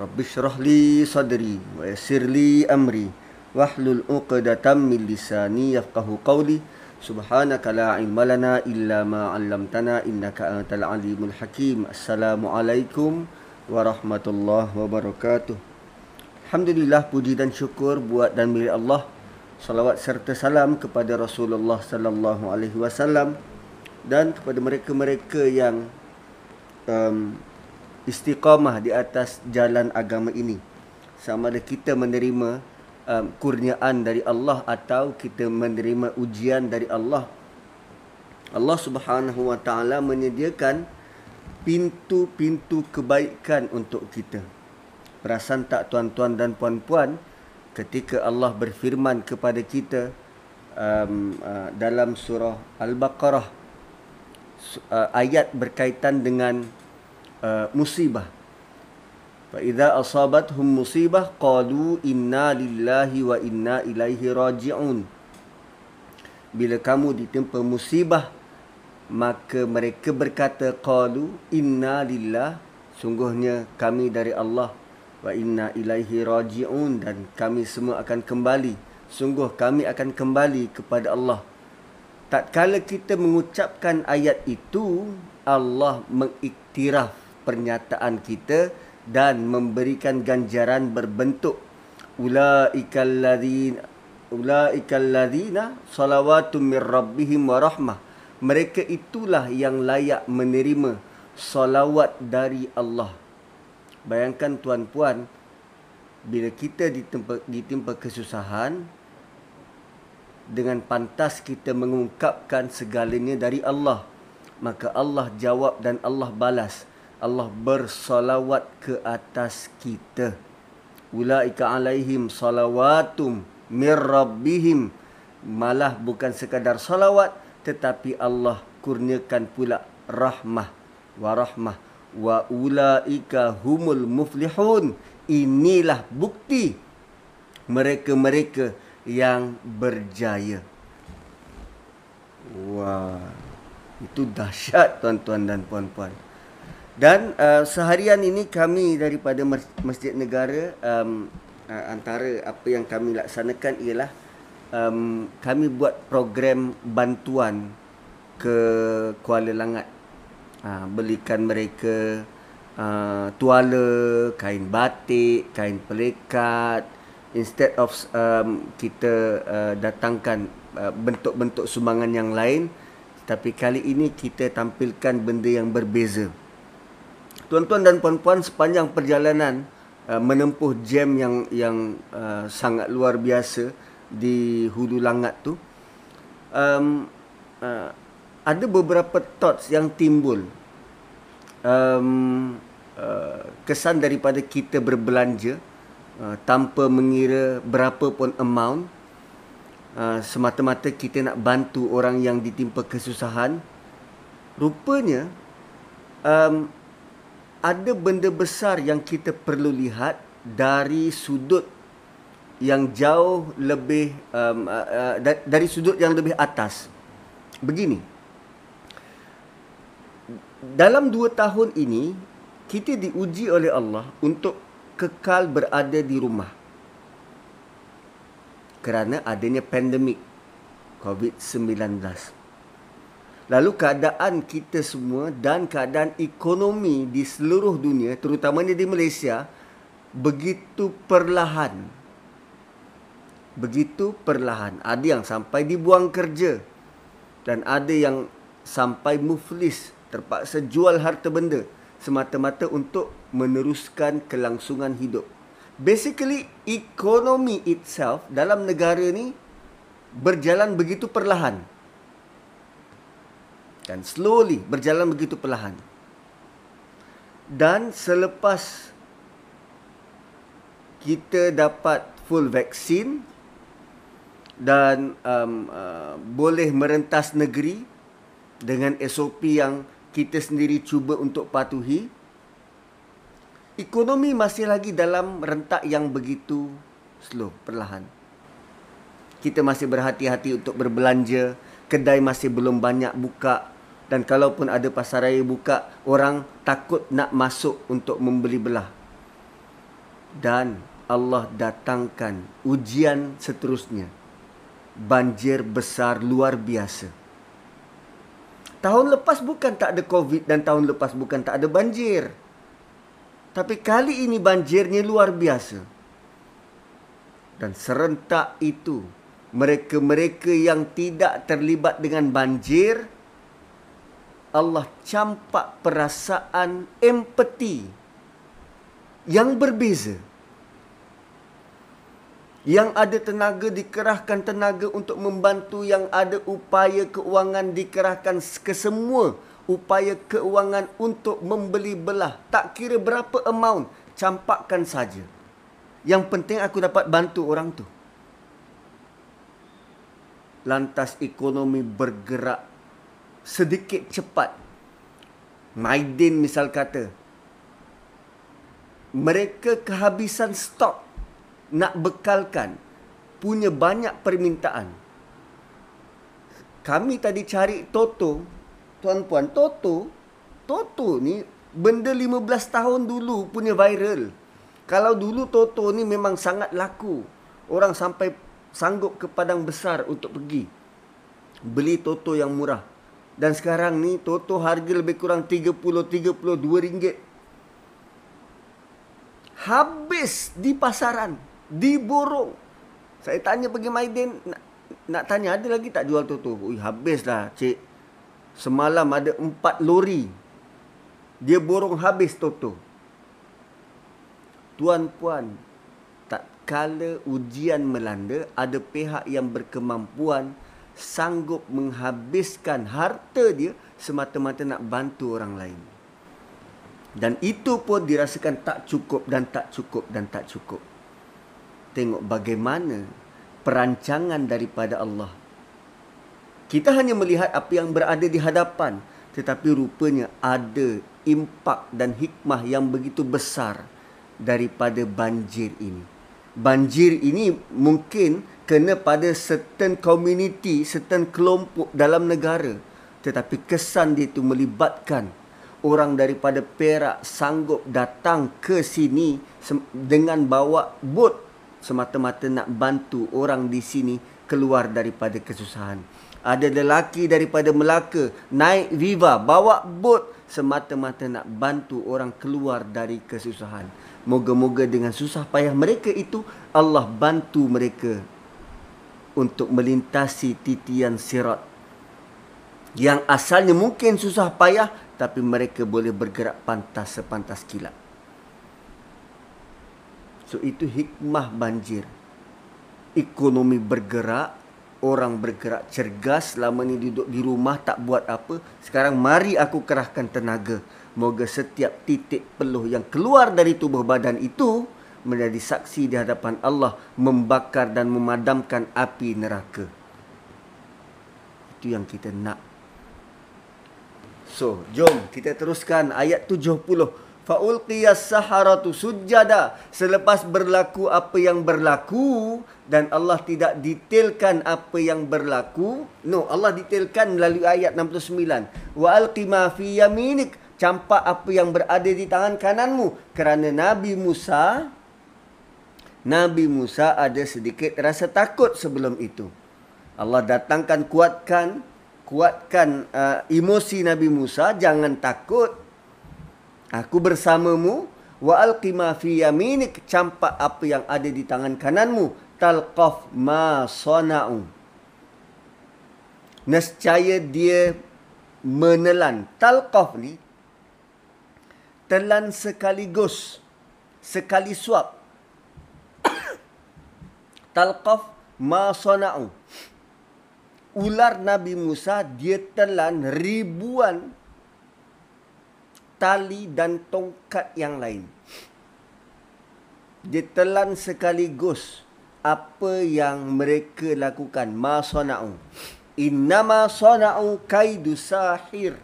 Rabbi syrah li sadri wa yassir li amri wahlul uqdatam min lisani yafqahu qawli. Subhanaka la ilma lana illa ma 'allamtana innaka antal alimul hakim. Assalamualaikum warahmatullahi wabarakatuh. Alhamdulillah puji dan syukur buat dan milik Allah. Salawat serta salam kepada Rasulullah sallallahu alaihi wasallam dan kepada mereka-mereka yang um, istiqamah di atas jalan agama ini. Sama ada kita menerima um, kurniaan dari Allah atau kita menerima ujian dari Allah. Allah Subhanahu wa taala menyediakan pintu-pintu kebaikan untuk kita. Perasan tak tuan-tuan dan puan-puan ketika Allah berfirman kepada kita um, uh, dalam surah Al-Baqarah uh, ayat berkaitan dengan uh, musibah. Fa idza asabathum musibah qalu inna lillahi wa inna ilaihi raji'un. Bila kamu ditimpa musibah maka mereka berkata qalu inna lillah. Sungguhnya kami dari Allah. Wa inna ilaihi raji'un dan kami semua akan kembali. Sungguh kami akan kembali kepada Allah. Tatkala kita mengucapkan ayat itu Allah mengiktiraf pernyataan kita dan memberikan ganjaran berbentuk ulaikal ladzina ulaikal ladzina salawatum mir rabbihim wa rahmah. Mereka itulah yang layak menerima salawat dari Allah. Bayangkan tuan-puan bila kita ditimpa ditimpa kesusahan dengan pantas kita mengungkapkan segalanya dari Allah maka Allah jawab dan Allah balas Allah bersalawat ke atas kita. Ulaika alaihim salawatum mir rabbihim. Malah bukan sekadar salawat tetapi Allah kurniakan pula rahmah wa rahmah wa ulaika humul muflihun. Inilah bukti mereka-mereka yang berjaya. Wah, itu dahsyat tuan-tuan dan puan-puan. Dan uh, seharian ini kami daripada Masjid Negara um, uh, antara apa yang kami laksanakan ialah um, kami buat program bantuan ke Kuala Langat. Uh, belikan mereka uh, tuala, kain batik, kain pelikat. Instead of um, kita uh, datangkan uh, bentuk-bentuk sumbangan yang lain. Tapi kali ini kita tampilkan benda yang berbeza. Tuan-tuan dan puan-puan sepanjang perjalanan uh, menempuh jam yang yang uh, sangat luar biasa di Hulu Langat tu um, uh, ada beberapa thoughts yang timbul. Um, uh, kesan daripada kita berbelanja uh, tanpa mengira berapa pun amount uh, semata-mata kita nak bantu orang yang ditimpa kesusahan. Rupanya um, ada benda besar yang kita perlu lihat dari sudut yang jauh lebih um, uh, uh, dari sudut yang lebih atas. Begini. Dalam dua tahun ini kita diuji oleh Allah untuk kekal berada di rumah. Kerana adanya pandemik COVID-19. Lalu keadaan kita semua dan keadaan ekonomi di seluruh dunia, terutamanya di Malaysia, begitu perlahan. Begitu perlahan. Ada yang sampai dibuang kerja. Dan ada yang sampai muflis, terpaksa jual harta benda semata-mata untuk meneruskan kelangsungan hidup. Basically, ekonomi itself dalam negara ni berjalan begitu perlahan dan slowly berjalan begitu perlahan. Dan selepas kita dapat full vaksin dan um, uh, boleh merentas negeri dengan SOP yang kita sendiri cuba untuk patuhi, ekonomi masih lagi dalam rentak yang begitu slow, perlahan. Kita masih berhati-hati untuk berbelanja, kedai masih belum banyak buka, dan kalaupun ada pasar raya buka orang takut nak masuk untuk membeli belah dan Allah datangkan ujian seterusnya. Banjir besar luar biasa. Tahun lepas bukan tak ada COVID dan tahun lepas bukan tak ada banjir. Tapi kali ini banjirnya luar biasa. Dan serentak itu, mereka-mereka yang tidak terlibat dengan banjir, Allah campak perasaan empati yang berbeza. Yang ada tenaga dikerahkan tenaga untuk membantu yang ada upaya keuangan dikerahkan ke semua upaya keuangan untuk membeli belah. Tak kira berapa amount, campakkan saja. Yang penting aku dapat bantu orang tu. Lantas ekonomi bergerak sedikit cepat. Maidin misal kata, mereka kehabisan stok nak bekalkan punya banyak permintaan. Kami tadi cari Toto, tuan-puan, Toto, Toto ni benda 15 tahun dulu punya viral. Kalau dulu Toto ni memang sangat laku. Orang sampai sanggup ke padang besar untuk pergi. Beli Toto yang murah. Dan sekarang ni Toto harga lebih kurang 30-32 ringgit habis di pasaran, diborong. Saya tanya pergi Maidin, nak, nak tanya ada lagi tak jual tu? Ui, habislah cik. Semalam ada empat lori. Dia borong habis Toto. Tuan-puan, tak kala ujian melanda, ada pihak yang berkemampuan sanggup menghabiskan harta dia semata-mata nak bantu orang lain. Dan itu pun dirasakan tak cukup dan tak cukup dan tak cukup. Tengok bagaimana perancangan daripada Allah. Kita hanya melihat apa yang berada di hadapan. Tetapi rupanya ada impak dan hikmah yang begitu besar daripada banjir ini. Banjir ini mungkin kena pada certain community, certain kelompok dalam negara. Tetapi kesan dia itu melibatkan orang daripada Perak sanggup datang ke sini dengan bawa bot semata-mata nak bantu orang di sini keluar daripada kesusahan. Ada lelaki daripada Melaka naik Viva bawa bot semata-mata nak bantu orang keluar dari kesusahan. Moga-moga dengan susah payah mereka itu Allah bantu mereka untuk melintasi titian sirat yang asalnya mungkin susah payah tapi mereka boleh bergerak pantas sepantas kilat. So itu hikmah banjir. Ekonomi bergerak, orang bergerak cergas selama ni duduk di rumah tak buat apa. Sekarang mari aku kerahkan tenaga. Moga setiap titik peluh yang keluar dari tubuh badan itu menjadi saksi di hadapan Allah membakar dan memadamkan api neraka. Itu yang kita nak So, jom kita teruskan ayat 70. Fa'ulqiyas saharatu sujada. Selepas berlaku apa yang berlaku dan Allah tidak detailkan apa yang berlaku. No, Allah detailkan melalui ayat 69. Wa alqima fi yaminik. Campak apa yang berada di tangan kananmu. Kerana Nabi Musa, Nabi Musa ada sedikit rasa takut sebelum itu. Allah datangkan kuatkan kuatkan uh, emosi Nabi Musa jangan takut. Aku bersamamu. Wa alqima fi yaminik. Campak apa yang ada di tangan kananmu. Talqaf ma sana'u. Nescaya dia menelan. Talqaf ni telan sekaligus sekali suap talqaf ma sana'u ular Nabi Musa dia telan ribuan tali dan tongkat yang lain. Dia telan sekaligus apa yang mereka lakukan. Ma sona'u. Innama sona'u kaidu sahir.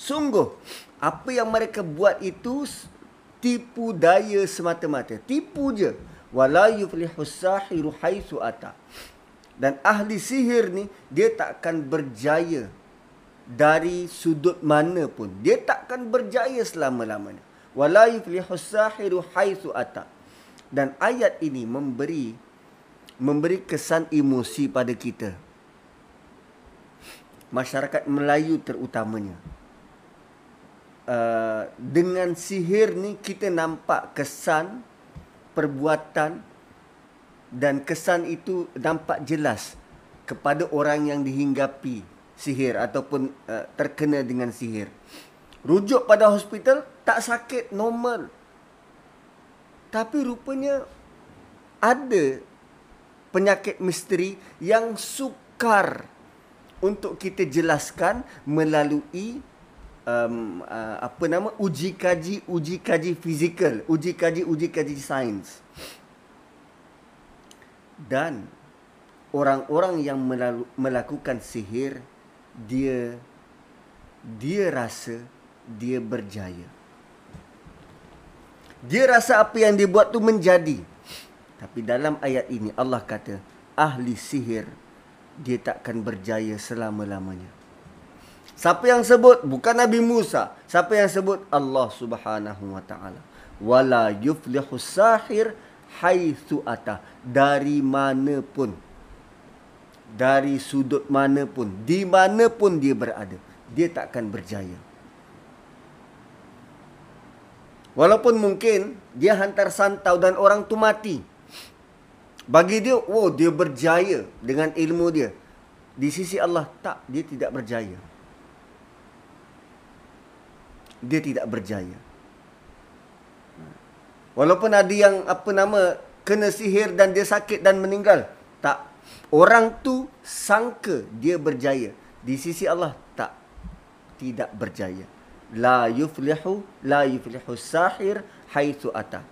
Sungguh, apa yang mereka buat itu tipu daya semata-mata. Tipu je. Wala yuflihus sahiru haisu ata. Dan ahli sihir ni dia tak akan berjaya dari sudut mana pun. Dia tak akan berjaya selama-lamanya. wala yuflihu sahiru haitsu ata dan ayat ini memberi memberi kesan emosi pada kita masyarakat Melayu terutamanya uh, dengan sihir ni kita nampak kesan perbuatan dan kesan itu nampak jelas kepada orang yang dihinggapi sihir ataupun uh, terkena dengan sihir. Rujuk pada hospital tak sakit normal. Tapi rupanya ada penyakit misteri yang sukar untuk kita jelaskan melalui um, uh, apa nama uji kaji uji kaji fizikal uji kaji uji kaji sains. Dan orang-orang yang melakukan sihir dia dia rasa dia berjaya. Dia rasa apa yang dia buat tu menjadi. Tapi dalam ayat ini Allah kata ahli sihir dia takkan berjaya selama-lamanya Siapa yang sebut? Bukan Nabi Musa. Siapa yang sebut? Allah Subhanahu wa taala. Wala yuflihu sahir haitsu ata. Dari mana pun. Dari sudut mana pun, di mana pun dia berada, dia takkan berjaya. Walaupun mungkin dia hantar santau dan orang tu mati. Bagi dia, oh dia berjaya dengan ilmu dia. Di sisi Allah tak, dia tidak berjaya dia tidak berjaya. Walaupun ada yang apa nama kena sihir dan dia sakit dan meninggal, tak. Orang tu sangka dia berjaya. Di sisi Allah tak. Tidak berjaya. La yuflihu la yuflihu sahir haitsu ata.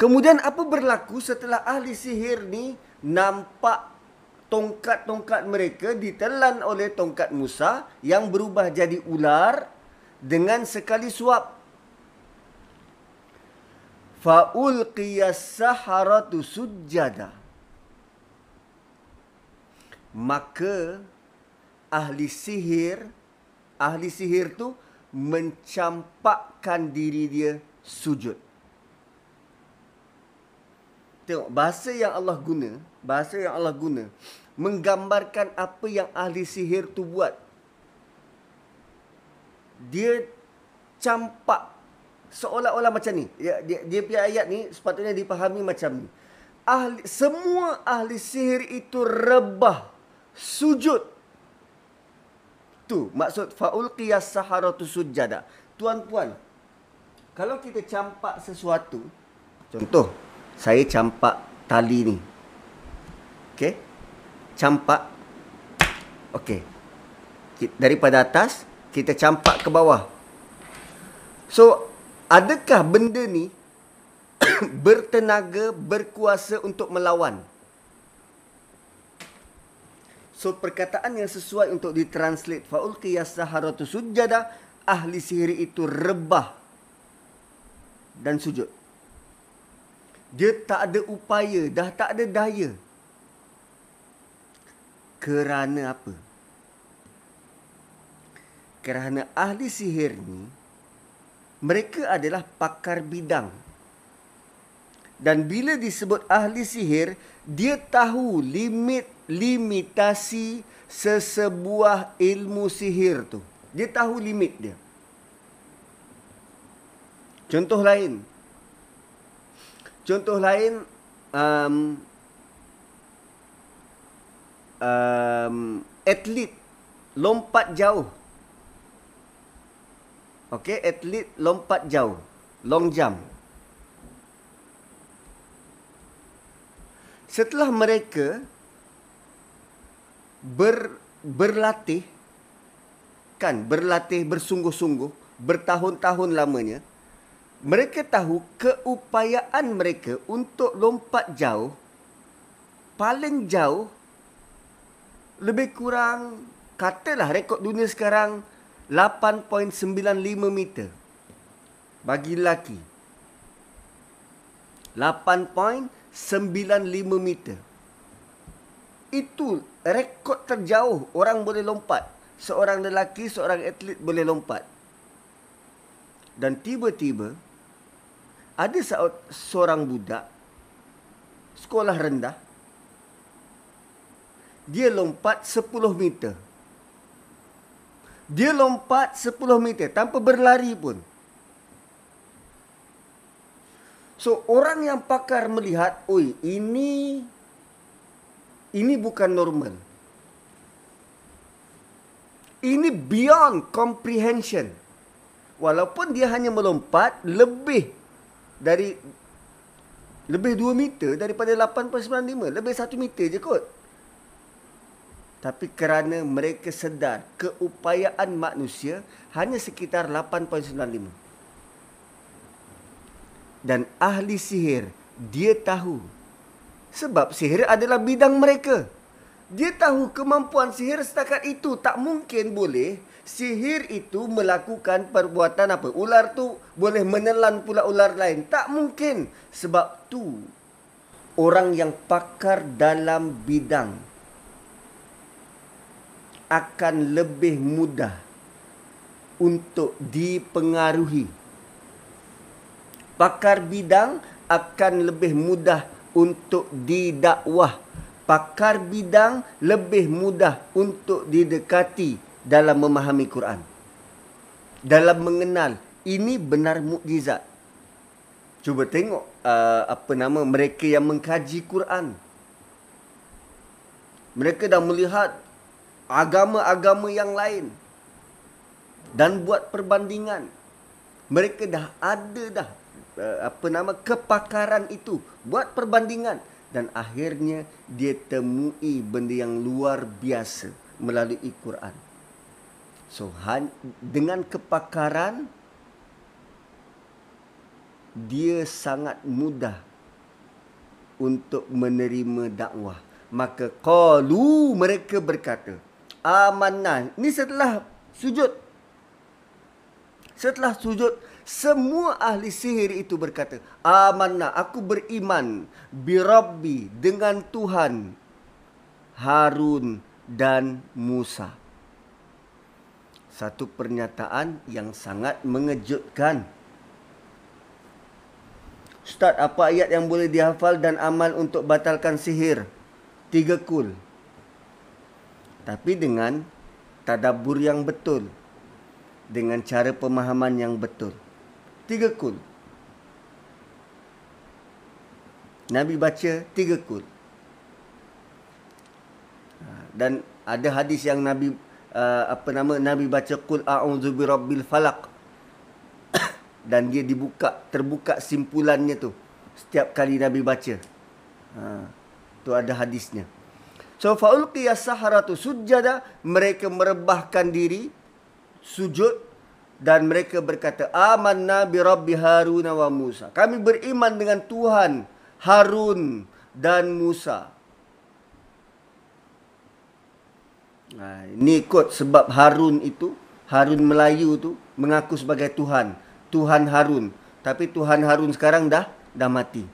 Kemudian apa berlaku setelah ahli sihir ni nampak tongkat-tongkat mereka ditelan oleh tongkat Musa yang berubah jadi ular dengan sekali suap. Faul saharatu sujjada. Maka ahli sihir ahli sihir tu mencampakkan diri dia sujud. Tengok bahasa yang Allah guna bahasa yang Allah guna menggambarkan apa yang ahli sihir tu buat dia campak seolah-olah macam ni. Dia, dia, dia punya ayat ni sepatutnya dipahami macam ni. Ahli, semua ahli sihir itu rebah. Sujud. Tu maksud faul qiyas saharatu sujada. Tuan-puan, kalau kita campak sesuatu, contoh, saya campak tali ni. Okey? Campak. Okey. Daripada atas, kita campak ke bawah. So, adakah benda ni bertenaga, berkuasa untuk melawan? So, perkataan yang sesuai untuk ditranslate faul qiyas saharatu sujada ahli sihir itu rebah dan sujud. Dia tak ada upaya, dah tak ada daya. Kerana apa? Kerana ahli sihir ni mereka adalah pakar bidang. Dan bila disebut ahli sihir dia tahu limit limitasi sesebuah ilmu sihir tu. Dia tahu limit dia. Contoh lain. Contoh lain um, um, atlet lompat jauh Okey, atlet lompat jauh. Long jump. Setelah mereka ber, berlatih kan berlatih bersungguh-sungguh bertahun-tahun lamanya mereka tahu keupayaan mereka untuk lompat jauh paling jauh lebih kurang katalah rekod dunia sekarang 8.95 meter. Bagi lelaki 8.95 meter. Itu rekod terjauh. Orang boleh lompat. Seorang lelaki seorang atlet boleh lompat. Dan tiba-tiba ada seorang budak sekolah rendah dia lompat 10 meter. Dia lompat 10 meter tanpa berlari pun. So orang yang pakar melihat, oi ini ini bukan normal. Ini beyond comprehension. Walaupun dia hanya melompat lebih dari lebih 2 meter daripada 8.95, lebih 1 meter je kot. Tapi kerana mereka sedar keupayaan manusia hanya sekitar 8.95. Dan ahli sihir, dia tahu. Sebab sihir adalah bidang mereka. Dia tahu kemampuan sihir setakat itu. Tak mungkin boleh sihir itu melakukan perbuatan apa. Ular tu boleh menelan pula ular lain. Tak mungkin. Sebab tu orang yang pakar dalam bidang akan lebih mudah untuk dipengaruhi. Pakar bidang akan lebih mudah untuk didakwah. Pakar bidang lebih mudah untuk didekati dalam memahami Quran. Dalam mengenal ini benar mukjizat. Cuba tengok uh, apa nama mereka yang mengkaji Quran. Mereka dah melihat agama-agama yang lain dan buat perbandingan. Mereka dah ada dah uh, apa nama kepakaran itu buat perbandingan dan akhirnya dia temui benda yang luar biasa melalui Quran. So dengan kepakaran dia sangat mudah untuk menerima dakwah. Maka qalu mereka berkata, amanah. Ini setelah sujud. Setelah sujud, semua ahli sihir itu berkata, amanah, aku beriman birabbi dengan Tuhan Harun dan Musa. Satu pernyataan yang sangat mengejutkan. Ustaz, apa ayat yang boleh dihafal dan amal untuk batalkan sihir? Tiga kul tapi dengan tadabbur yang betul dengan cara pemahaman yang betul. Tiga kul. Nabi baca tiga kul. Ha, dan ada hadis yang Nabi uh, apa nama Nabi baca kul a'udzu birabbil falaq. Dan dia dibuka terbuka simpulannya tu setiap kali Nabi baca. Ha tu ada hadisnya So faulqiya saharatu sujjada mereka merebahkan diri sujud dan mereka berkata amanna bi rabbi harun wa musa. Kami beriman dengan Tuhan Harun dan Musa. Nah, ini ikut sebab Harun itu Harun Melayu tu mengaku sebagai Tuhan, Tuhan Harun. Tapi Tuhan Harun sekarang dah dah mati.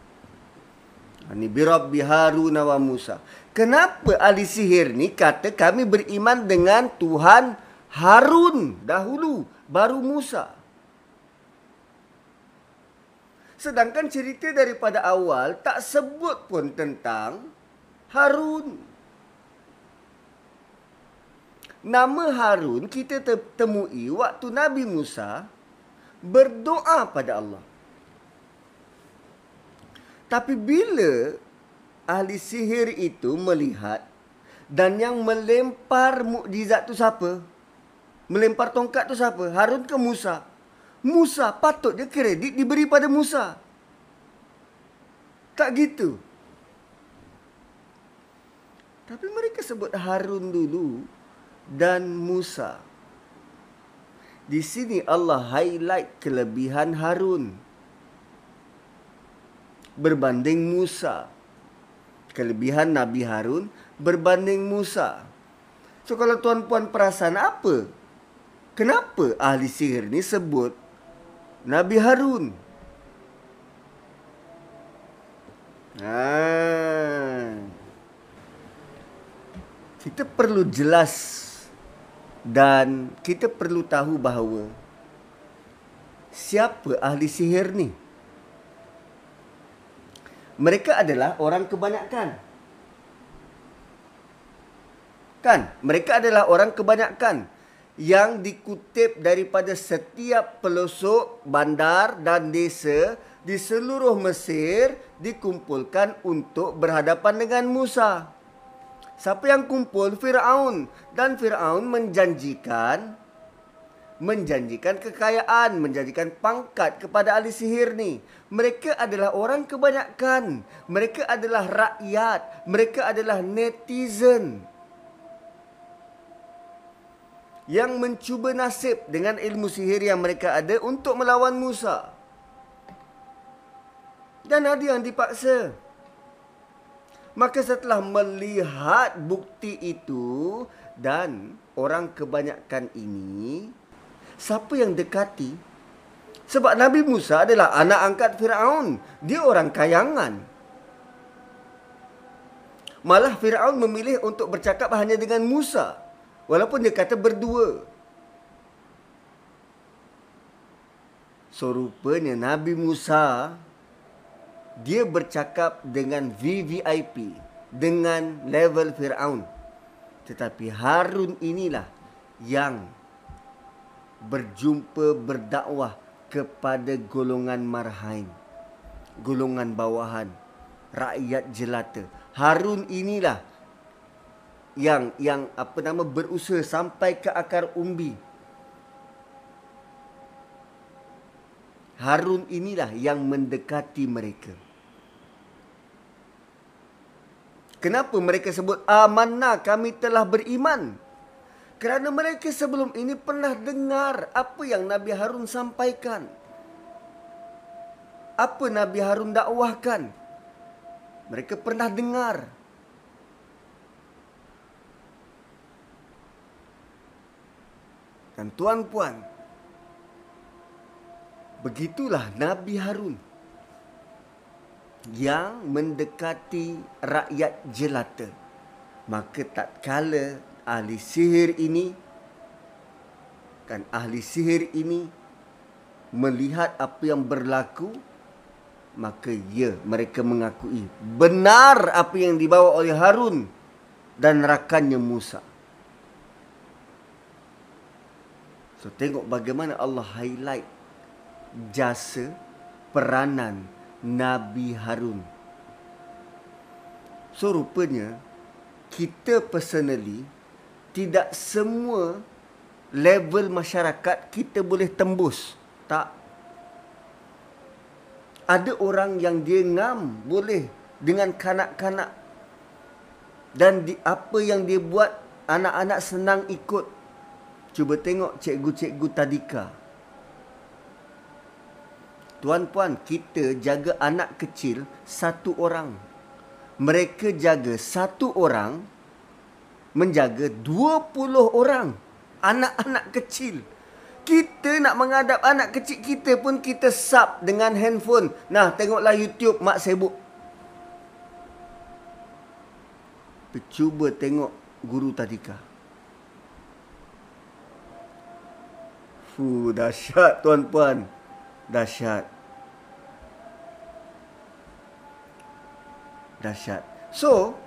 Ini bi rabbi harun wa musa. Kenapa ahli sihir ni kata kami beriman dengan Tuhan Harun dahulu baru Musa? Sedangkan cerita daripada awal tak sebut pun tentang Harun. Nama Harun kita temui waktu Nabi Musa berdoa pada Allah. Tapi bila ahli sihir itu melihat dan yang melempar mukjizat tu siapa? Melempar tongkat tu siapa? Harun ke Musa? Musa patut dia kredit diberi pada Musa. Tak gitu. Tapi mereka sebut Harun dulu dan Musa. Di sini Allah highlight kelebihan Harun berbanding Musa kelebihan Nabi Harun berbanding Musa. So kalau tuan-puan perasan apa? Kenapa ahli sihir ni sebut Nabi Harun? Ha. Kita perlu jelas dan kita perlu tahu bahawa siapa ahli sihir ni? Mereka adalah orang kebanyakan. Kan? Mereka adalah orang kebanyakan yang dikutip daripada setiap pelosok bandar dan desa di seluruh Mesir dikumpulkan untuk berhadapan dengan Musa. Siapa yang kumpul? Firaun dan Firaun menjanjikan menjanjikan kekayaan, menjanjikan pangkat kepada ahli sihir ni. Mereka adalah orang kebanyakan. Mereka adalah rakyat. Mereka adalah netizen yang mencuba nasib dengan ilmu sihir yang mereka ada untuk melawan Musa. Dan ada yang dipaksa. Maka setelah melihat bukti itu dan orang kebanyakan ini, siapa yang dekati? Sebab Nabi Musa adalah anak angkat Firaun. Dia orang kayangan. Malah Firaun memilih untuk bercakap hanya dengan Musa. Walaupun dia kata berdua. So rupanya Nabi Musa dia bercakap dengan VVIP dengan level Firaun. Tetapi Harun inilah yang berjumpa berdakwah kepada golongan marhain. Golongan bawahan. Rakyat jelata. Harun inilah yang yang apa nama berusaha sampai ke akar umbi. Harun inilah yang mendekati mereka. Kenapa mereka sebut amanah kami telah beriman? Kerana mereka sebelum ini pernah dengar apa yang Nabi Harun sampaikan. Apa Nabi Harun dakwahkan. Mereka pernah dengar. Dan tuan-puan, begitulah Nabi Harun yang mendekati rakyat jelata. Maka tak kala ahli sihir ini kan ahli sihir ini melihat apa yang berlaku maka ya mereka mengakui benar apa yang dibawa oleh Harun dan rakannya Musa So tengok bagaimana Allah highlight jasa peranan Nabi Harun. So rupanya kita personally tidak semua level masyarakat kita boleh tembus. Tak. Ada orang yang dia ngam boleh dengan kanak-kanak dan di, apa yang dia buat anak-anak senang ikut Cuba tengok cikgu-cikgu tadika. Tuan-puan, kita jaga anak kecil satu orang. Mereka jaga satu orang menjaga dua puluh orang. Anak-anak kecil. Kita nak menghadap anak kecil kita pun kita sub dengan handphone. Nah, tengoklah YouTube mak sibuk. Cuba tengok guru tadika. Fu, dahsyat tuan-puan. Dahsyat. Dahsyat. So,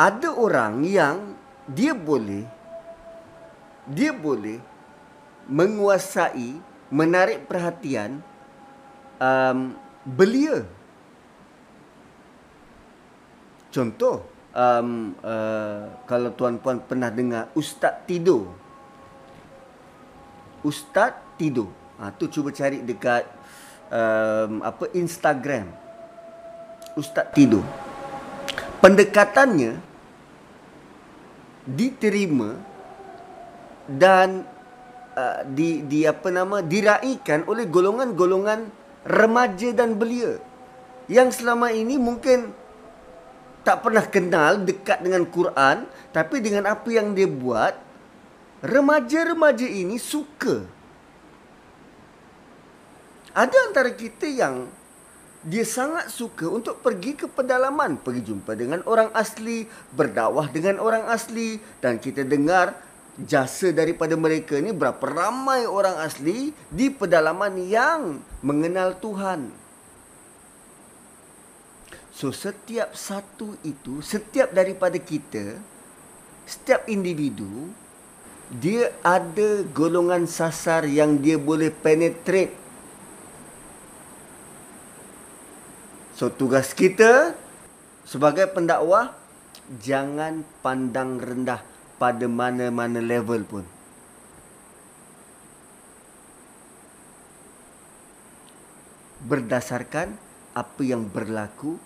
ada orang yang dia boleh dia boleh menguasai menarik perhatian um, belia. Contoh, um, uh, kalau tuan-puan pernah dengar Ustaz Tidur. Ustaz tidur. Ha, tu cuba cari dekat um, apa Instagram. Ustaz tidur. Pendekatannya diterima dan uh, di di apa nama diraikan oleh golongan-golongan remaja dan belia yang selama ini mungkin tak pernah kenal dekat dengan Quran tapi dengan apa yang dia buat remaja-remaja ini suka. Ada antara kita yang dia sangat suka untuk pergi ke pedalaman, pergi jumpa dengan orang asli, berdakwah dengan orang asli dan kita dengar jasa daripada mereka ni berapa ramai orang asli di pedalaman yang mengenal Tuhan. So setiap satu itu, setiap daripada kita, setiap individu, dia ada golongan sasar yang dia boleh penetrate. So tugas kita sebagai pendakwah, jangan pandang rendah pada mana-mana level pun. Berdasarkan apa yang berlaku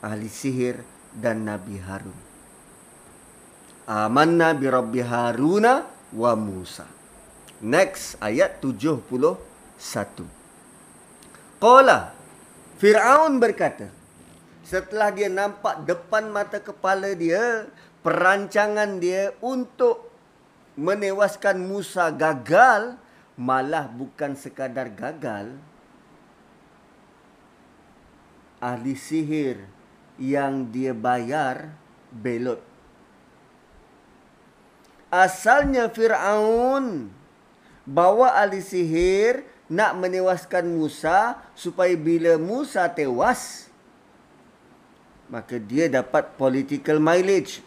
ahli sihir dan Nabi Harun. Amanna bi Rabbi Haruna wa Musa. Next ayat 71. Qala Fir'aun berkata setelah dia nampak depan mata kepala dia perancangan dia untuk menewaskan Musa gagal malah bukan sekadar gagal ahli sihir yang dia bayar belot. Asalnya Firaun bawa ahli sihir nak menewaskan Musa supaya bila Musa tewas maka dia dapat political mileage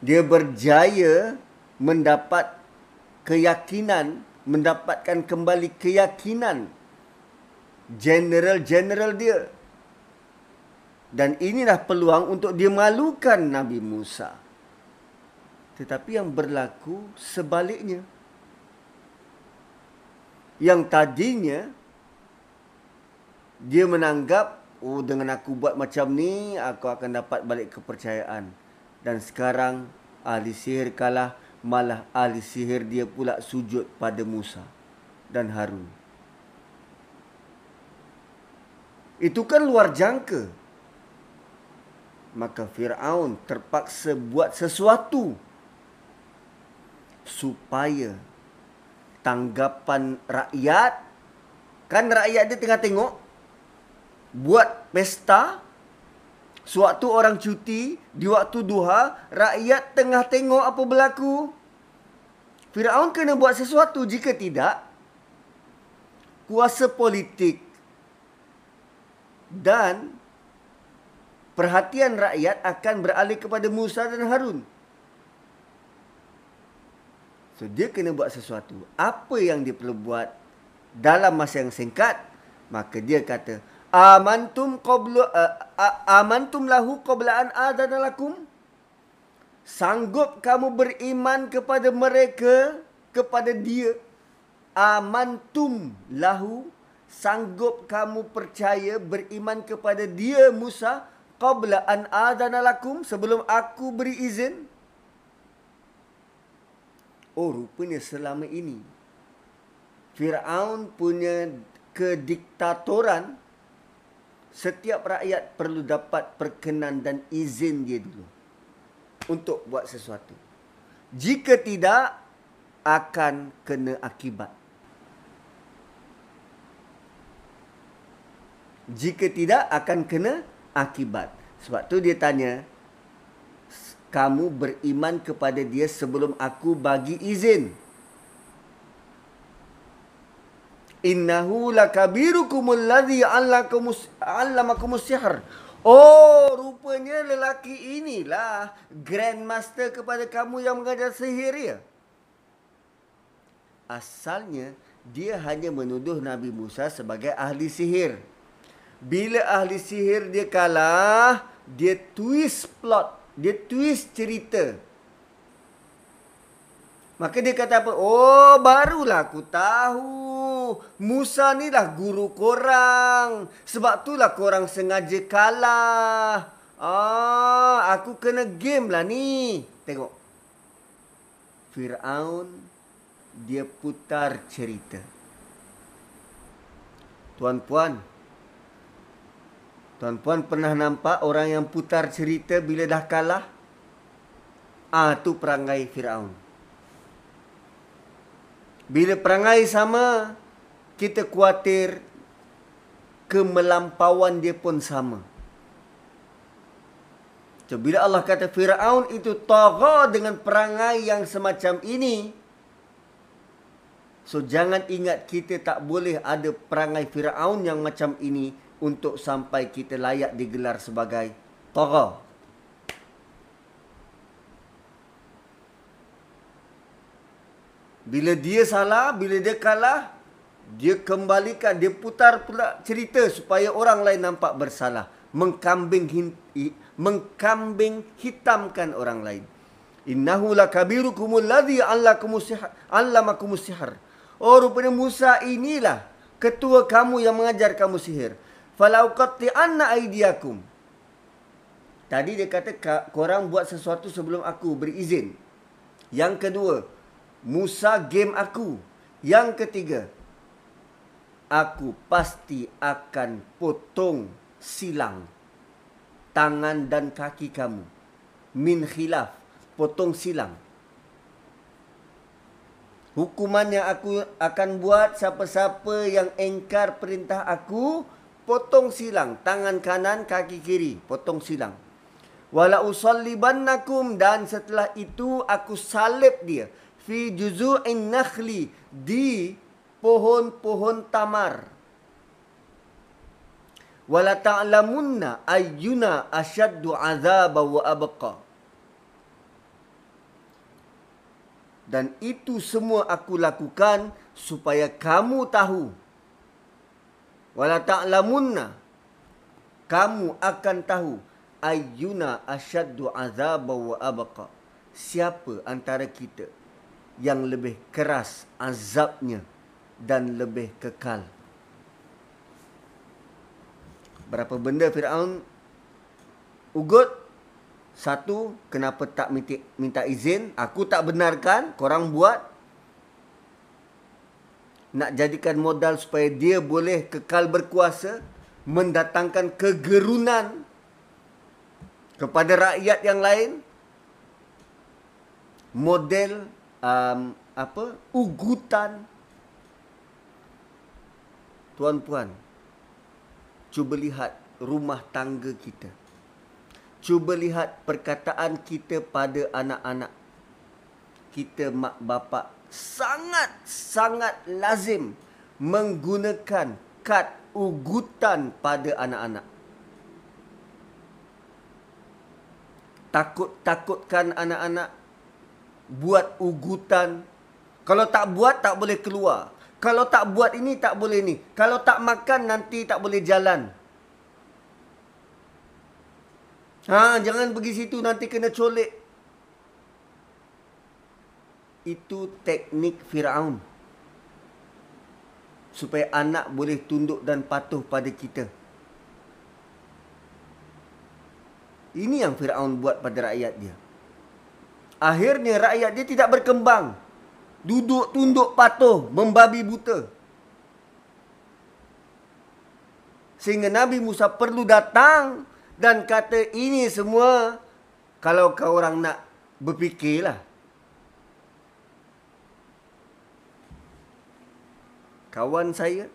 dia berjaya mendapat keyakinan, mendapatkan kembali keyakinan general-general dia. Dan inilah peluang untuk dia malukan Nabi Musa. Tetapi yang berlaku sebaliknya. Yang tadinya dia menanggap oh dengan aku buat macam ni aku akan dapat balik kepercayaan dan sekarang ahli sihir kalah malah ahli sihir dia pula sujud pada Musa dan Harun. Itu kan luar jangka. Maka Firaun terpaksa buat sesuatu supaya tanggapan rakyat kan rakyat dia tengah tengok buat pesta Sewaktu orang cuti, di waktu duha, rakyat tengah tengok apa berlaku. Firaun kena buat sesuatu jika tidak kuasa politik dan perhatian rakyat akan beralih kepada Musa dan Harun. So dia kena buat sesuatu. Apa yang dia perlu buat dalam masa yang singkat, maka dia kata, amantum qabla uh, amantum lahu qabla an adana lakum. Sanggup kamu beriman kepada mereka kepada dia. Amantum lahu sanggup kamu percaya beriman kepada dia Musa qabla an adana lakum sebelum aku beri izin oh rupanya selama ini Firaun punya kediktatoran setiap rakyat perlu dapat perkenan dan izin dia dulu untuk buat sesuatu. Jika tidak akan kena akibat. Jika tidak akan kena akibat. Sebab tu dia tanya, kamu beriman kepada dia sebelum aku bagi izin. Innahu lakabirukum alladhi 'allamakum sihr. Oh, rupanya lelaki inilah grandmaster kepada kamu yang mengajar sihir ya. Asalnya dia hanya menuduh Nabi Musa sebagai ahli sihir. Bila ahli sihir dia kalah, dia twist plot, dia twist cerita. Maka dia kata apa? Oh, barulah aku tahu Musa ni dah guru korang. Sebab tu lah korang sengaja kalah. Ah, aku kena game lah ni. Tengok. Fir'aun, dia putar cerita. Tuan-puan, tuan-puan pernah nampak orang yang putar cerita bila dah kalah? Ah, tu perangai Fir'aun. Bila perangai sama, kita khawatir kemelampauan dia pun sama. So, bila Allah kata Fir'aun itu tagha dengan perangai yang semacam ini, so jangan ingat kita tak boleh ada perangai Fir'aun yang macam ini untuk sampai kita layak digelar sebagai tagha. Bila dia salah, bila dia kalah, dia kembalikan, dia putar pula cerita supaya orang lain nampak bersalah. Mengkambing mengkambing hitamkan orang lain. Innahu lakabirukumul ladzi allamakumus sihar. Oh rupanya Musa inilah ketua kamu yang mengajar kamu sihir. Falau qatti anna. Tadi dia kata korang buat sesuatu sebelum aku berizin. Yang kedua, Musa game aku. Yang ketiga, aku pasti akan potong silang tangan dan kaki kamu. Min khilaf. Potong silang. Hukuman yang aku akan buat siapa-siapa yang engkar perintah aku, potong silang. Tangan kanan, kaki kiri. Potong silang. Wala usallibannakum dan setelah itu aku salib dia fi juzu'in nakhli di pohon-pohon tamar wala ta'lamunna ayyuna ashaddu azaba wa abqa dan itu semua aku lakukan supaya kamu tahu wala ta'lamunna. Kamu akan tahu ayyuna ashaddu azaba wa abqa. Siapa antara kita yang lebih keras azabnya dan lebih kekal? Berapa benda Firaun? Ugut. Satu kenapa tak minta, minta izin? Aku tak benarkan korang buat nak jadikan modal supaya dia boleh kekal berkuasa mendatangkan kegerunan kepada rakyat yang lain model um, apa ugutan tuan-puan Cuba lihat rumah tangga kita. Cuba lihat perkataan kita pada anak-anak. Kita mak bapak sangat-sangat lazim menggunakan kad ugutan pada anak-anak. Takut-takutkan anak-anak buat ugutan. Kalau tak buat tak boleh keluar. Kalau tak buat ini, tak boleh ni. Kalau tak makan, nanti tak boleh jalan. Ha, jangan pergi situ, nanti kena colek. Itu teknik Fir'aun. Supaya anak boleh tunduk dan patuh pada kita. Ini yang Fir'aun buat pada rakyat dia. Akhirnya rakyat dia tidak berkembang duduk tunduk patuh membabi buta sehingga Nabi Musa perlu datang dan kata ini semua kalau kau orang nak berfikirlah kawan saya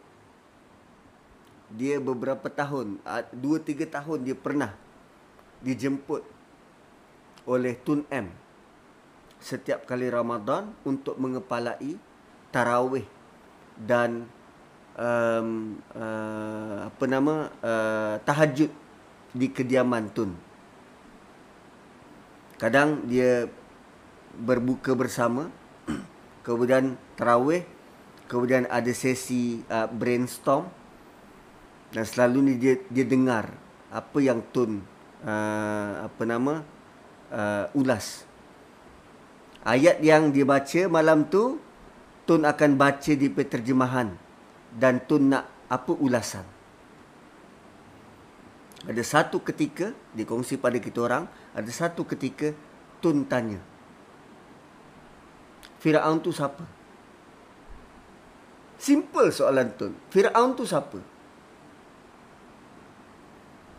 dia beberapa tahun dua tiga tahun dia pernah dijemput oleh Tun M setiap kali Ramadan untuk mengepalai tarawih dan um, uh, apa nama uh, tahajud di kediaman tun. Kadang dia berbuka bersama, kemudian tarawih, kemudian ada sesi uh, brainstorm dan selalu ni dia dia dengar apa yang tun uh, apa nama uh, ulas ayat yang dia baca malam tu Tun akan baca di penerjemahan dan Tun nak apa ulasan. Ada satu ketika dikongsi pada kita orang, ada satu ketika Tun tanya. Firaun tu siapa? Simple soalan Tun. Firaun tu siapa?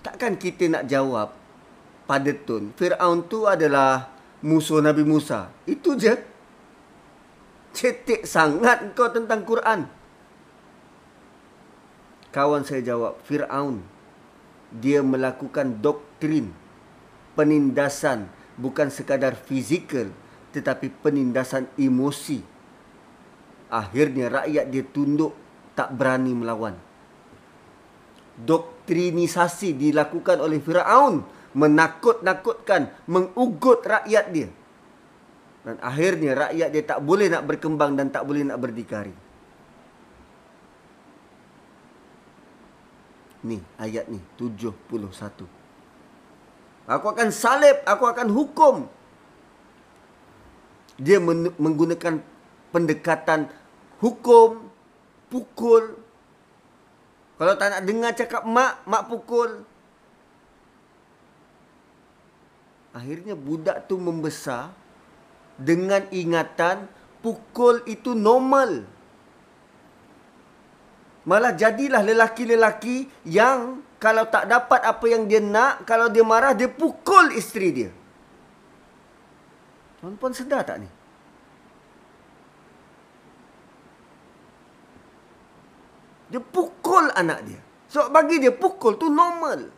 Takkan kita nak jawab pada Tun. Firaun tu adalah musuh Nabi Musa. Itu je. Cetek sangat kau tentang Quran. Kawan saya jawab, Fir'aun. Dia melakukan doktrin penindasan bukan sekadar fizikal tetapi penindasan emosi. Akhirnya rakyat dia tunduk tak berani melawan. Doktrinisasi dilakukan oleh Firaun menakut-nakutkan, mengugut rakyat dia. Dan akhirnya rakyat dia tak boleh nak berkembang dan tak boleh nak berdikari. Ni ayat ni 71. Aku akan salib, aku akan hukum. Dia menggunakan pendekatan hukum, pukul. Kalau tak nak dengar cakap mak, mak pukul. Akhirnya budak tu membesar dengan ingatan pukul itu normal. Malah jadilah lelaki-lelaki yang kalau tak dapat apa yang dia nak, kalau dia marah, dia pukul isteri dia. Tuan-puan sedar tak ni? Dia pukul anak dia. So, bagi dia pukul tu normal.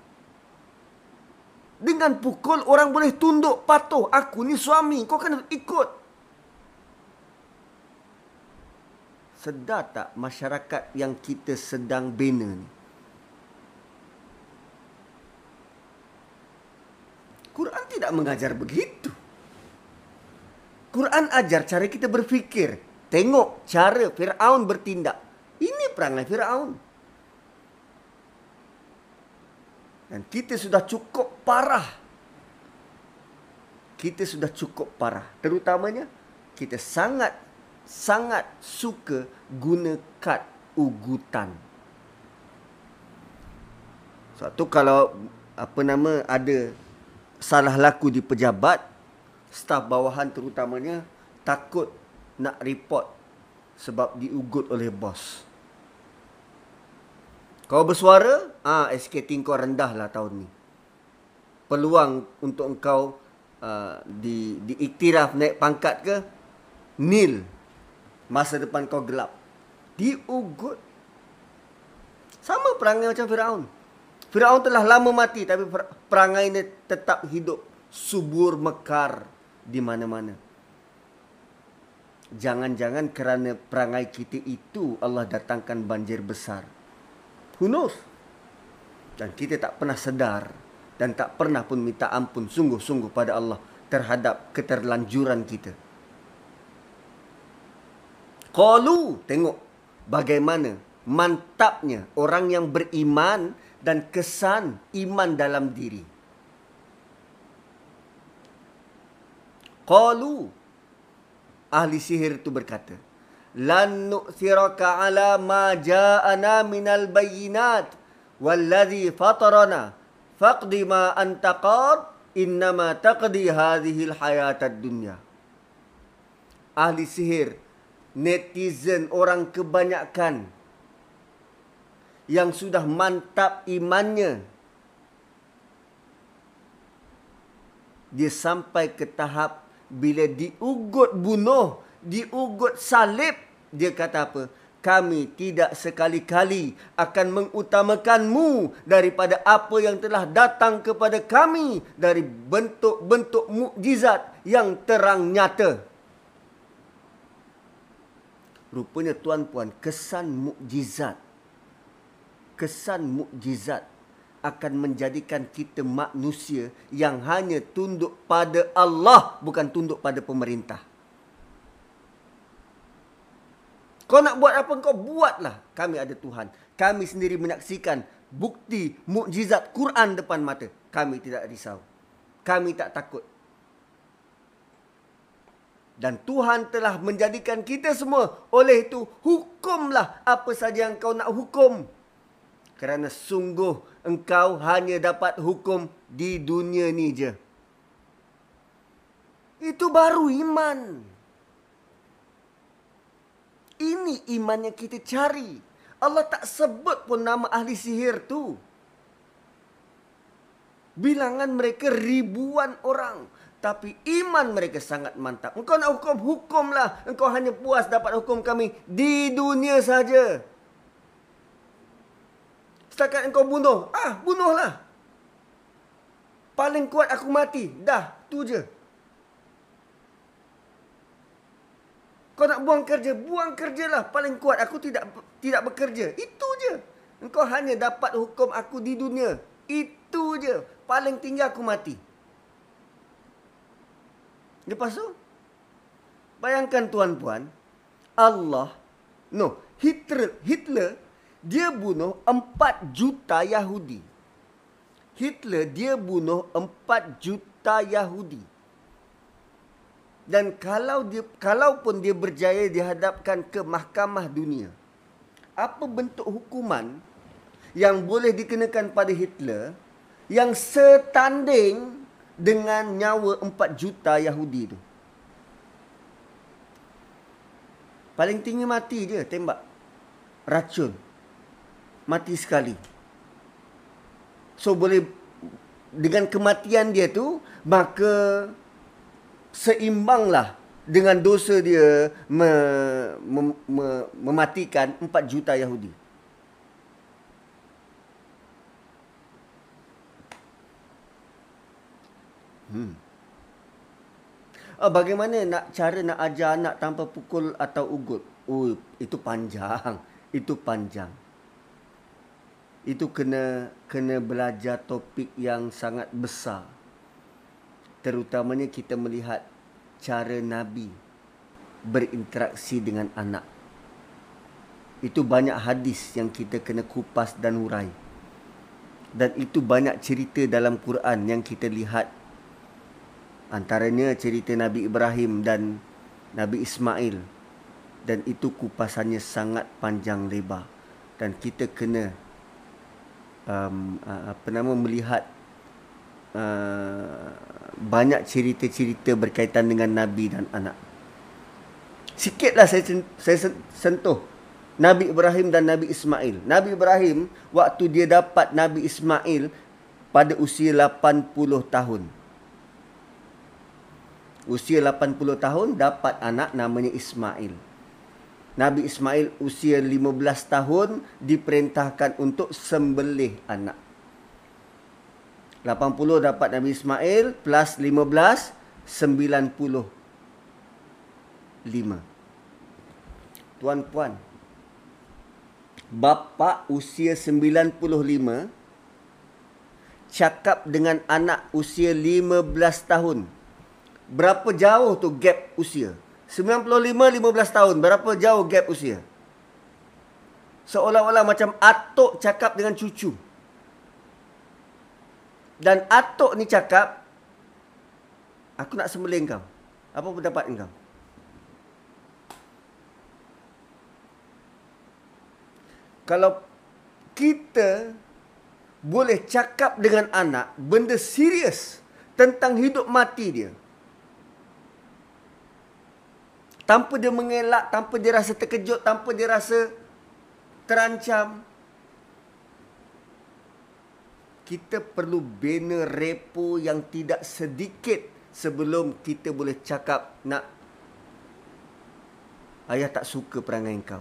Dengan pukul orang boleh tunduk patuh. Aku ni suami. Kau kena ikut. Sedar tak masyarakat yang kita sedang bina ni? Quran tidak mengajar begitu. Quran ajar cara kita berfikir. Tengok cara Fir'aun bertindak. Ini perangai Fir'aun. Dan kita sudah cukup parah. Kita sudah cukup parah. Terutamanya, kita sangat, sangat suka guna kad ugutan. Suatu kalau apa nama ada salah laku di pejabat, staf bawahan terutamanya takut nak report sebab diugut oleh bos. Kau bersuara, ah SKT kau rendah lah tahun ni. Peluang untuk engkau uh, di diiktiraf naik pangkat ke nil. Masa depan kau gelap. Diugut. Sama perangai macam Firaun. Firaun telah lama mati tapi perangai ini tetap hidup subur mekar di mana-mana. Jangan-jangan kerana perangai kita itu Allah datangkan banjir besar. Who knows? Dan kita tak pernah sedar dan tak pernah pun minta ampun sungguh-sungguh pada Allah terhadap keterlanjuran kita. Qalu, tengok bagaimana mantapnya orang yang beriman dan kesan iman dalam diri. Qalu, ahli sihir itu berkata, lan nu'thiraka ala ma ja'ana minal bayyinat walladhi fatarana. Faqdi ma anta qad innama taqdi hadhihi alhayatad dunya. Ahli sihir netizen orang kebanyakan yang sudah mantap imannya dia sampai ke tahap bila diugut bunuh diugut salib dia kata apa? Kami tidak sekali-kali akan mengutamakanmu daripada apa yang telah datang kepada kami dari bentuk-bentuk mukjizat yang terang nyata. Rupanya tuan-puan kesan mukjizat kesan mukjizat akan menjadikan kita manusia yang hanya tunduk pada Allah bukan tunduk pada pemerintah Kau nak buat apa kau buatlah. Kami ada Tuhan. Kami sendiri menyaksikan bukti mukjizat Quran depan mata. Kami tidak risau. Kami tak takut. Dan Tuhan telah menjadikan kita semua. Oleh itu, hukumlah apa saja yang kau nak hukum. Kerana sungguh engkau hanya dapat hukum di dunia ni je. Itu baru iman. Ini iman yang kita cari. Allah tak sebut pun nama ahli sihir tu. Bilangan mereka ribuan orang. Tapi iman mereka sangat mantap. Engkau nak hukum, hukumlah. Engkau hanya puas dapat hukum kami di dunia saja. Setakat engkau bunuh, ah bunuhlah. paling kuat aku mati. Dah, tu je. Kau nak buang kerja, buang kerjalah. Paling kuat aku tidak tidak bekerja. Itu je. Engkau hanya dapat hukum aku di dunia. Itu je. Paling tinggi aku mati. Lepas tu, bayangkan tuan-puan, Allah, no, Hitler, Hitler, dia bunuh 4 juta Yahudi. Hitler, dia bunuh 4 juta Yahudi. Dan kalau dia, kalaupun dia berjaya dihadapkan ke mahkamah dunia, apa bentuk hukuman yang boleh dikenakan pada Hitler yang setanding dengan nyawa 4 juta Yahudi tu. Paling tinggi mati dia tembak. Racun. Mati sekali. So boleh dengan kematian dia tu maka seimbanglah dengan dosa dia me, me, me, mematikan 4 juta Yahudi. Hmm. Oh, bagaimana nak cara nak ajar anak tanpa pukul atau ugut? Oh, itu panjang. Itu panjang. Itu kena kena belajar topik yang sangat besar. Terutamanya kita melihat cara Nabi berinteraksi dengan anak. Itu banyak hadis yang kita kena kupas dan urai. Dan itu banyak cerita dalam Quran yang kita lihat Antaranya cerita Nabi Ibrahim dan Nabi Ismail. Dan itu kupasannya sangat panjang lebar. Dan kita kena um, apa nama melihat uh, banyak cerita-cerita berkaitan dengan Nabi dan anak. Sikitlah saya saya sentuh Nabi Ibrahim dan Nabi Ismail. Nabi Ibrahim waktu dia dapat Nabi Ismail pada usia 80 tahun usia 80 tahun dapat anak namanya Ismail. Nabi Ismail usia 15 tahun diperintahkan untuk sembelih anak. 80 dapat Nabi Ismail plus 15 95. Tuan-puan, bapa usia 95 cakap dengan anak usia 15 tahun berapa jauh tu gap usia? 95 15 tahun, berapa jauh gap usia? Seolah-olah macam atuk cakap dengan cucu. Dan atuk ni cakap, aku nak sembelih kau. Apa pendapat kau? Kalau kita boleh cakap dengan anak benda serius tentang hidup mati dia, tanpa dia mengelak, tanpa dia rasa terkejut, tanpa dia rasa terancam. Kita perlu bina repo yang tidak sedikit sebelum kita boleh cakap nak ayah tak suka perangai kau.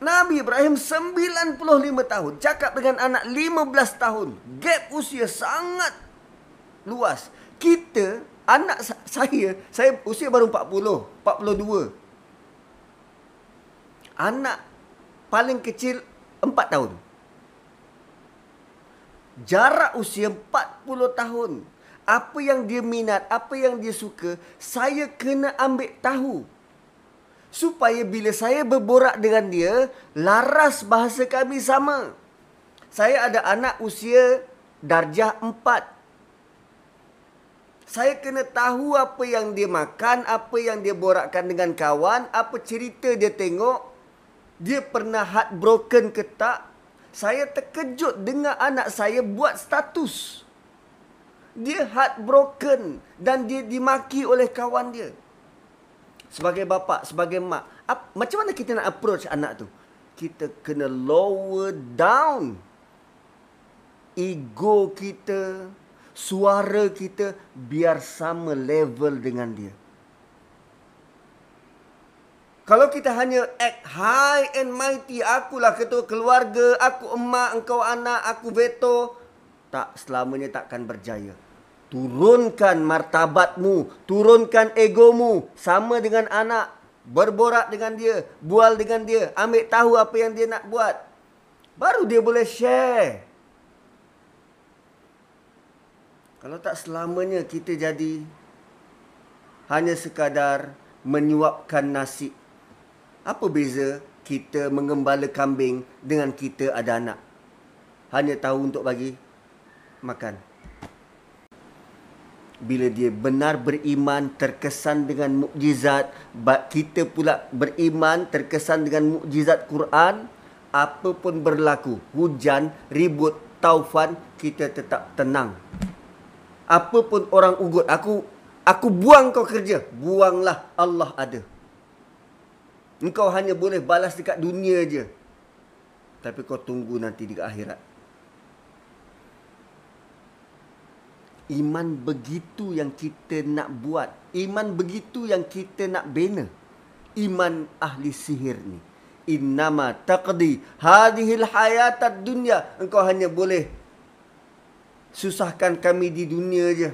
Nabi Ibrahim 95 tahun cakap dengan anak 15 tahun. Gap usia sangat luas. Kita anak saya, saya usia baru 40, 42. Anak paling kecil 4 tahun. Jarak usia 40 tahun. Apa yang dia minat, apa yang dia suka, saya kena ambil tahu. Supaya bila saya berborak dengan dia, laras bahasa kami sama. Saya ada anak usia darjah 4 saya kena tahu apa yang dia makan, apa yang dia borakkan dengan kawan, apa cerita dia tengok. Dia pernah heartbroken ke tak? Saya terkejut dengar anak saya buat status. Dia heartbroken dan dia dimaki oleh kawan dia. Sebagai bapa, sebagai mak, ap, macam mana kita nak approach anak tu? Kita kena lower down ego kita, suara kita biar sama level dengan dia. Kalau kita hanya act high and mighty, akulah ketua keluarga, aku emak, engkau anak, aku veto, tak selamanya takkan berjaya. Turunkan martabatmu, turunkan egomu sama dengan anak. Berborak dengan dia, bual dengan dia, ambil tahu apa yang dia nak buat. Baru dia boleh share. Kalau tak selamanya kita jadi hanya sekadar menyuapkan nasi apa beza kita mengembala kambing dengan kita ada anak? Hanya tahu untuk bagi makan. Bila dia benar beriman terkesan dengan mukjizat, kita pula beriman terkesan dengan mukjizat Quran, apa pun berlaku, hujan, ribut, taufan, kita tetap tenang. Apa pun orang ugut, aku aku buang kau kerja, buanglah Allah ada. Engkau hanya boleh balas dekat dunia je. Tapi kau tunggu nanti di akhirat. Iman begitu yang kita nak buat. Iman begitu yang kita nak bina. Iman ahli sihir ni. Innama taqdi hadihil hayatad dunya. Engkau hanya boleh susahkan kami di dunia je.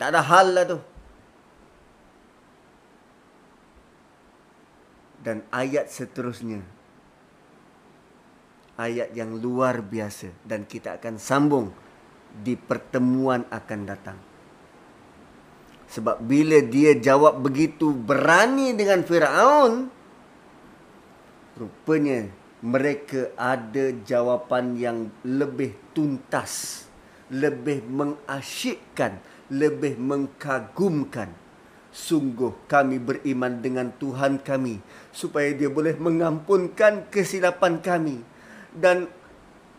Tak ada hal lah tu. Dan ayat seterusnya. Ayat yang luar biasa dan kita akan sambung di pertemuan akan datang. Sebab bila dia jawab begitu berani dengan Firaun rupanya mereka ada jawapan yang lebih tuntas lebih mengasyikkan lebih mengkagumkan Sungguh kami beriman dengan Tuhan kami supaya dia boleh mengampunkan kesilapan kami dan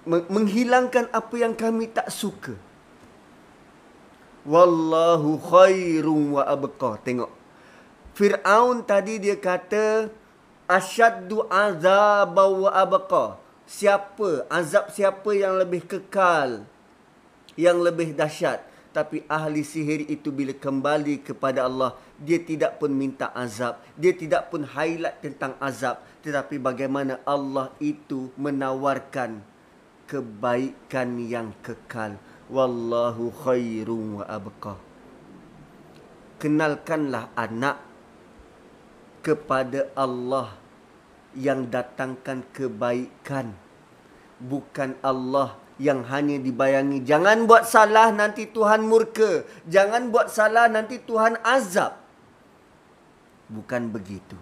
menghilangkan apa yang kami tak suka. Wallahu khairum wa abqa. Tengok. Fir'aun tadi dia kata asyaddu azab wa abqa. Siapa? Azab siapa yang lebih kekal? Yang lebih dahsyat? Tapi ahli sihir itu bila kembali kepada Allah, dia tidak pun minta azab. Dia tidak pun highlight tentang azab. Tetapi bagaimana Allah itu menawarkan kebaikan yang kekal. Wallahu khairun wa abqa. Kenalkanlah anak kepada Allah yang datangkan kebaikan. Bukan Allah yang hanya dibayangi jangan buat salah nanti Tuhan murka. Jangan buat salah nanti Tuhan azab. Bukan begitu